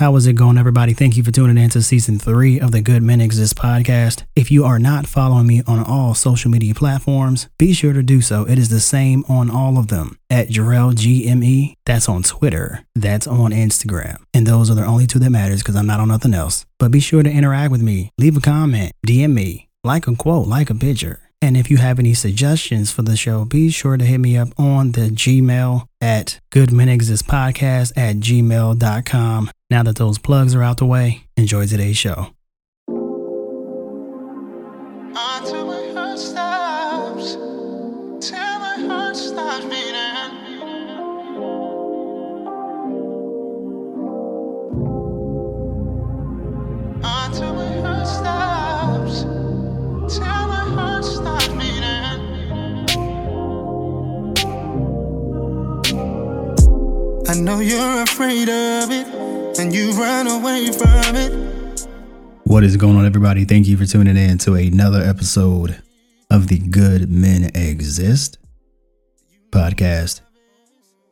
How is it going, everybody? Thank you for tuning in to season three of the Good Men Exist podcast. If you are not following me on all social media platforms, be sure to do so. It is the same on all of them at Jarrell GME. That's on Twitter. That's on Instagram. And those are the only two that matters because I'm not on nothing else. But be sure to interact with me. Leave a comment, DM me, like a quote, like a picture. And if you have any suggestions for the show, be sure to hit me up on the Gmail at goodmenexistpodcast at gmail.com. Now that those plugs are out the way, enjoy today's show. I know you're afraid of it, and you run away from it. What is going on, everybody? Thank you for tuning in to another episode of the Good Men Exist podcast.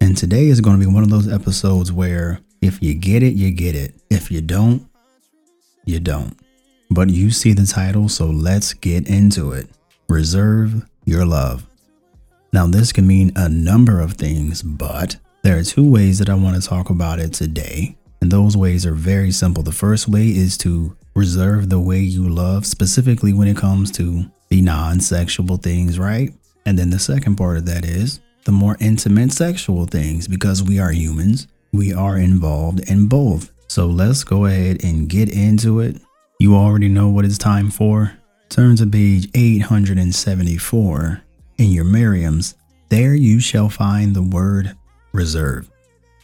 And today is going to be one of those episodes where if you get it, you get it. If you don't, you don't. But you see the title, so let's get into it. Reserve your love. Now, this can mean a number of things, but there are two ways that I want to talk about it today. And those ways are very simple. The first way is to reserve the way you love, specifically when it comes to the non sexual things, right? And then the second part of that is the more intimate sexual things, because we are humans, we are involved in both. So let's go ahead and get into it. You already know what it's time for. Turn to page 874 in your Merriam's. There you shall find the word reserve.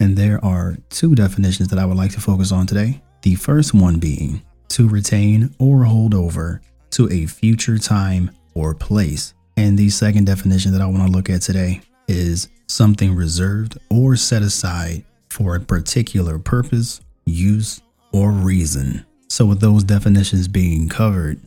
And there are two definitions that I would like to focus on today. The first one being to retain or hold over to a future time or place. And the second definition that I want to look at today is something reserved or set aside for a particular purpose, use, or reason. So, with those definitions being covered,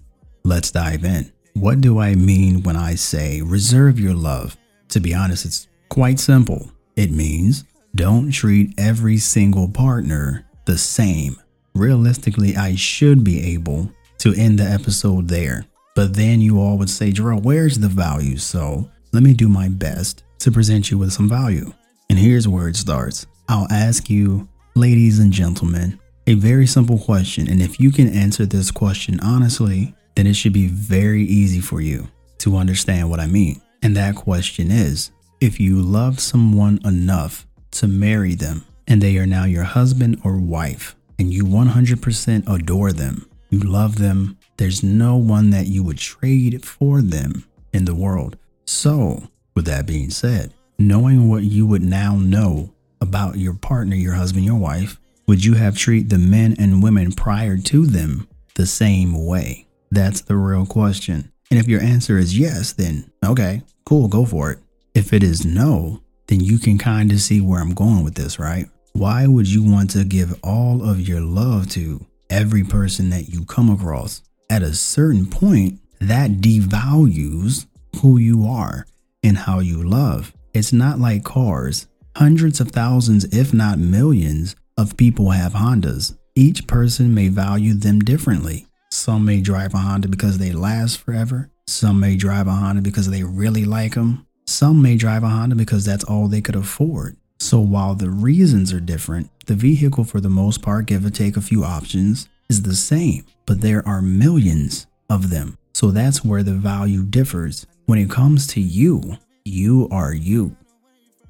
let's dive in. What do I mean when I say reserve your love? To be honest, it's quite simple. It means don't treat every single partner the same. Realistically, I should be able to end the episode there. But then you all would say, Jarrell, where's the value? So let me do my best to present you with some value. And here's where it starts. I'll ask you, ladies and gentlemen, a very simple question. And if you can answer this question honestly, then it should be very easy for you to understand what I mean. And that question is if you love someone enough to marry them and they are now your husband or wife, and you 100% adore them, you love them, there's no one that you would trade for them in the world. So, with that being said, knowing what you would now know about your partner, your husband, your wife, would you have treated the men and women prior to them the same way? That's the real question. And if your answer is yes, then okay, cool, go for it. If it is no, then you can kind of see where I'm going with this, right? Why would you want to give all of your love to every person that you come across? At a certain point, that devalues who you are and how you love. It's not like cars. Hundreds of thousands, if not millions, of people have Hondas. Each person may value them differently. Some may drive a Honda because they last forever. Some may drive a Honda because they really like them. Some may drive a Honda because that's all they could afford. So while the reasons are different, the vehicle for the most part, give or take a few options, is the same, but there are millions of them. So that's where the value differs. When it comes to you, you are you.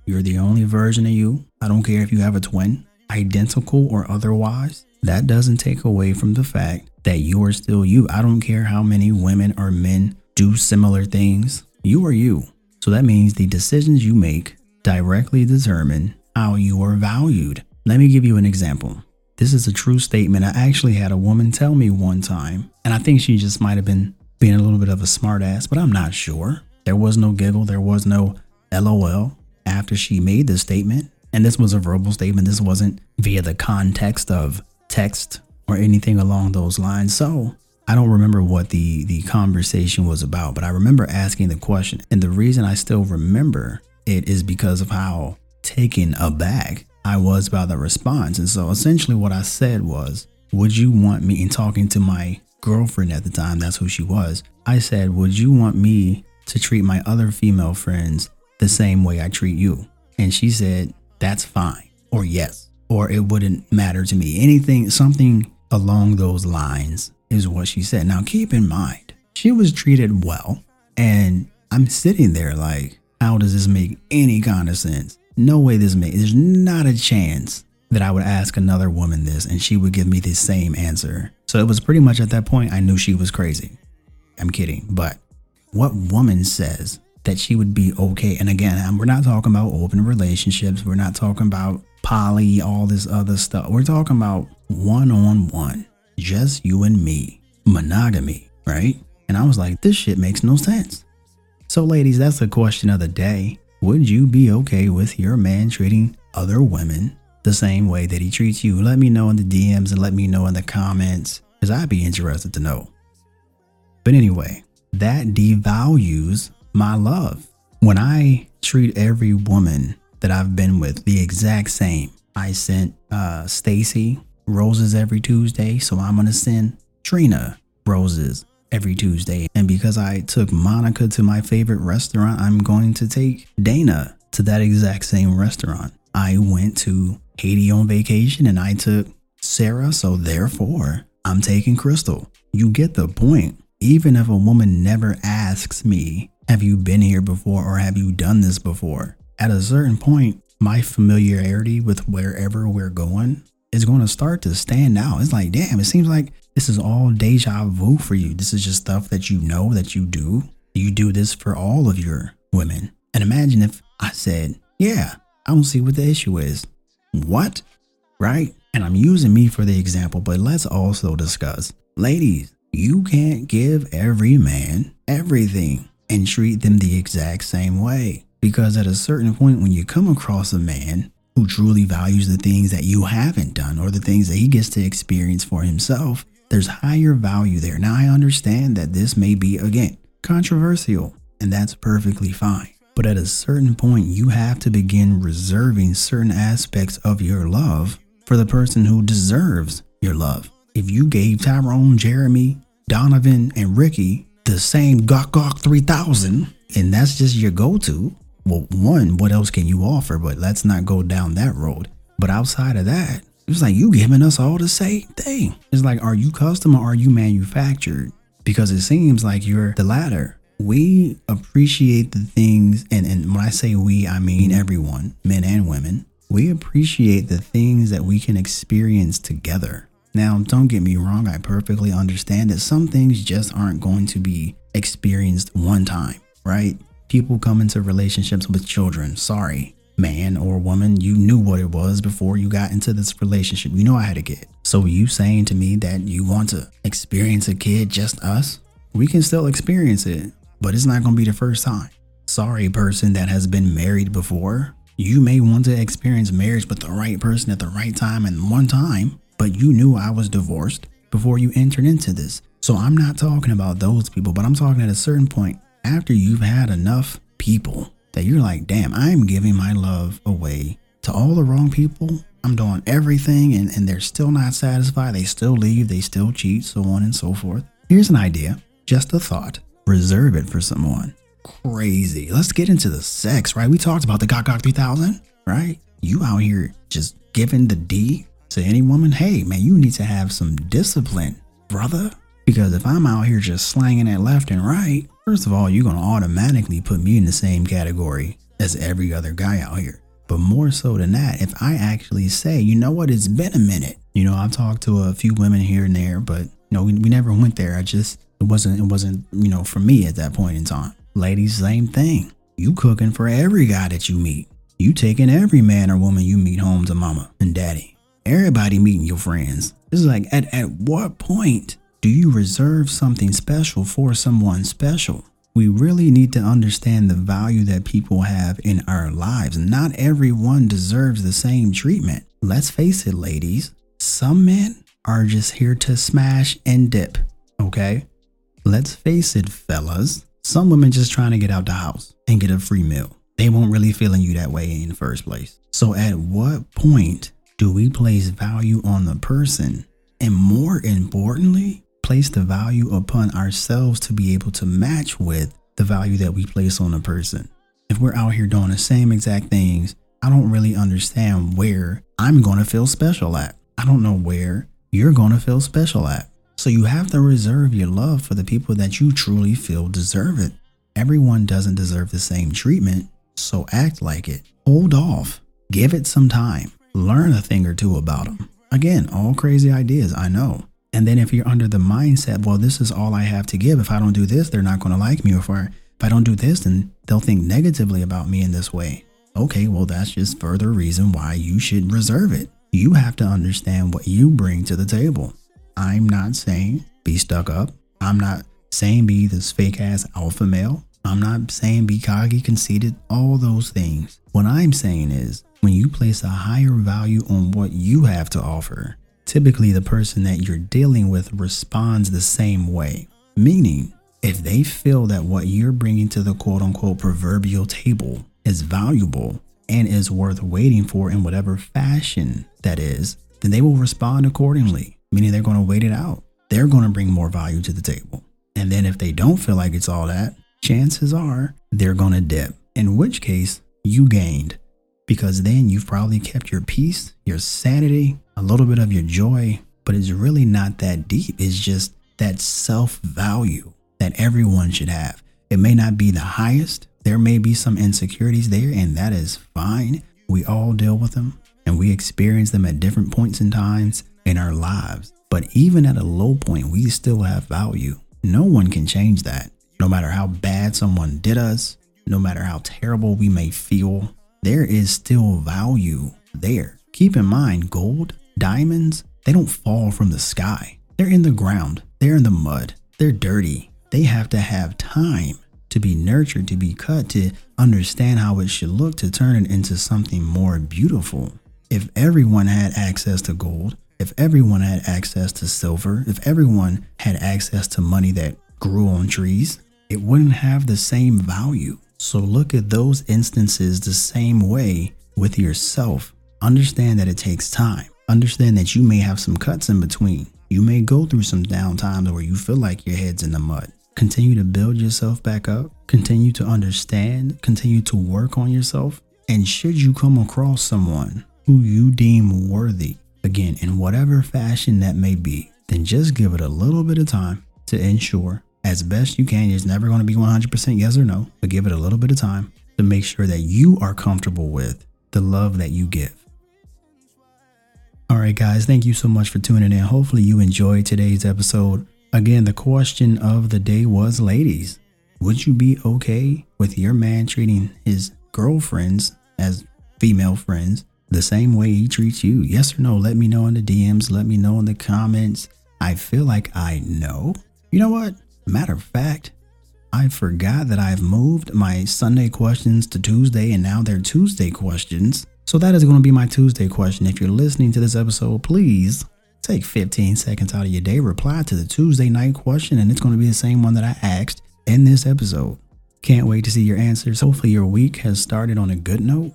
You're the only version of you. I don't care if you have a twin, identical or otherwise. That doesn't take away from the fact that you are still you. I don't care how many women or men do similar things. You are you. So that means the decisions you make directly determine how you are valued. Let me give you an example. This is a true statement. I actually had a woman tell me one time, and I think she just might have been being a little bit of a smartass, but I'm not sure. There was no giggle, there was no LOL after she made this statement. And this was a verbal statement. This wasn't via the context of text or anything along those lines. So I don't remember what the the conversation was about, but I remember asking the question. And the reason I still remember it is because of how taken aback I was about the response. And so essentially what I said was, Would you want me, in talking to my girlfriend at the time, that's who she was, I said, Would you want me to treat my other female friends the same way I treat you? And she said, That's fine, or yes, or it wouldn't matter to me. Anything, something along those lines is what she said. Now, keep in mind, she was treated well, and I'm sitting there like, how does this make any kind of sense? No way this makes, there's not a chance that I would ask another woman this and she would give me the same answer. So it was pretty much at that point I knew she was crazy. I'm kidding. But what woman says that she would be okay? And again, we're not talking about open relationships. We're not talking about poly, all this other stuff. We're talking about one on one, just you and me, monogamy, right? And I was like, this shit makes no sense. So, ladies, that's the question of the day. Would you be okay with your man treating other women the same way that he treats you? Let me know in the DMs and let me know in the comments because I'd be interested to know. But anyway, that devalues my love. When I treat every woman that I've been with the exact same, I sent uh, Stacy roses every Tuesday, so I'm gonna send Trina roses every Tuesday. And because I took Monica to my favorite restaurant, I'm going to take Dana to that exact same restaurant. I went to Haiti on vacation and I took Sarah, so therefore I'm taking Crystal. You get the point. Even if a woman never asks me, Have you been here before or have you done this before? At a certain point, my familiarity with wherever we're going is going to start to stand out. It's like, damn, it seems like this is all deja vu for you. This is just stuff that you know that you do. You do this for all of your women. And imagine if I said, yeah, I don't see what the issue is. What? Right? And I'm using me for the example, but let's also discuss ladies, you can't give every man everything and treat them the exact same way. Because at a certain point, when you come across a man who truly values the things that you haven't done or the things that he gets to experience for himself, there's higher value there. Now, I understand that this may be, again, controversial, and that's perfectly fine. But at a certain point, you have to begin reserving certain aspects of your love for the person who deserves your love. If you gave Tyrone, Jeremy, Donovan, and Ricky the same Gawk Gawk 3000, and that's just your go to, well, one, what else can you offer? But let's not go down that road. But outside of that, it's like you giving us all the same thing. It's like, are you custom or are you manufactured? Because it seems like you're the latter. We appreciate the things, and, and when I say we, I mean everyone, men and women. We appreciate the things that we can experience together. Now, don't get me wrong, I perfectly understand that some things just aren't going to be experienced one time, right? People come into relationships with children. Sorry, man or woman, you knew what it was before you got into this relationship. You know I had a kid. So you saying to me that you want to experience a kid just us? We can still experience it, but it's not going to be the first time. Sorry, person that has been married before. You may want to experience marriage with the right person at the right time and one time, but you knew I was divorced before you entered into this. So I'm not talking about those people, but I'm talking at a certain point after you've had enough people that you're like, damn, I'm giving my love away to all the wrong people. I'm doing everything and, and they're still not satisfied. They still leave, they still cheat, so on and so forth. Here's an idea, just a thought. Reserve it for someone. Crazy. Let's get into the sex, right? We talked about the Gawk Gawk 3000, right? You out here just giving the D to any woman. Hey, man, you need to have some discipline, brother. Because if I'm out here just slanging it left and right, first of all, you're going to automatically put me in the same category as every other guy out here. But more so than that, if I actually say, you know what, it's been a minute. You know, I've talked to a few women here and there, but you know, we, we never went there. I just it wasn't it wasn't, you know, for me at that point in time. Ladies, same thing. You cooking for every guy that you meet. You taking every man or woman you meet home to mama and daddy. Everybody meeting your friends. It's like at, at what point do you reserve something special for someone special? We really need to understand the value that people have in our lives. Not everyone deserves the same treatment. Let's face it, ladies, some men are just here to smash and dip, okay? Let's face it, fellas, some women just trying to get out the house and get a free meal. they won't really feeling you that way in the first place. So at what point do we place value on the person? And more importantly, place the value upon ourselves to be able to match with the value that we place on a person. If we're out here doing the same exact things, I don't really understand where I'm going to feel special at. I don't know where you're going to feel special at. So you have to reserve your love for the people that you truly feel deserve it. Everyone doesn't deserve the same treatment, so act like it. Hold off. Give it some time. Learn a thing or two about them. Again, all crazy ideas, I know. And then if you're under the mindset, well, this is all I have to give. If I don't do this, they're not going to like me. Or if I, if I don't do this, then they'll think negatively about me in this way. Okay, well, that's just further reason why you should reserve it. You have to understand what you bring to the table. I'm not saying be stuck up. I'm not saying be this fake ass alpha male. I'm not saying be cocky, conceited, all those things. What I'm saying is when you place a higher value on what you have to offer, typically the person that you're dealing with responds the same way. Meaning, if they feel that what you're bringing to the quote unquote proverbial table is valuable and is worth waiting for in whatever fashion that is, then they will respond accordingly, meaning they're going to wait it out. They're going to bring more value to the table. And then if they don't feel like it's all that, chances are they're going to dip, in which case you gained because then you've probably kept your peace, your sanity, a little bit of your joy, but it's really not that deep. It's just that self value that everyone should have. It may not be the highest, there may be some insecurities there, and that is fine. We all deal with them and we experience them at different points in times in our lives. But even at a low point, we still have value. No one can change that. No matter how bad someone did us, no matter how terrible we may feel, there is still value there. Keep in mind, gold, diamonds, they don't fall from the sky. They're in the ground, they're in the mud, they're dirty. They have to have time to be nurtured, to be cut, to understand how it should look, to turn it into something more beautiful. If everyone had access to gold, if everyone had access to silver, if everyone had access to money that grew on trees, it wouldn't have the same value. So look at those instances the same way with yourself. Understand that it takes time. Understand that you may have some cuts in between. You may go through some down times where you feel like your head's in the mud. Continue to build yourself back up. Continue to understand. Continue to work on yourself. And should you come across someone who you deem worthy, again, in whatever fashion that may be, then just give it a little bit of time to ensure as best you can. It's never going to be 100% yes or no, but give it a little bit of time to make sure that you are comfortable with the love that you give. All right, guys, thank you so much for tuning in. Hopefully, you enjoyed today's episode. Again, the question of the day was ladies, would you be okay with your man treating his girlfriends as female friends the same way he treats you? Yes or no? Let me know in the DMs. Let me know in the comments. I feel like I know. You know what? Matter of fact, I forgot that I've moved my Sunday questions to Tuesday and now they're Tuesday questions. So that is going to be my Tuesday question. If you're listening to this episode, please take 15 seconds out of your day, reply to the Tuesday night question, and it's going to be the same one that I asked in this episode. Can't wait to see your answers. Hopefully, your week has started on a good note.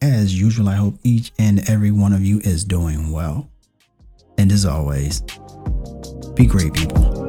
As usual, I hope each and every one of you is doing well. And as always, be great, people.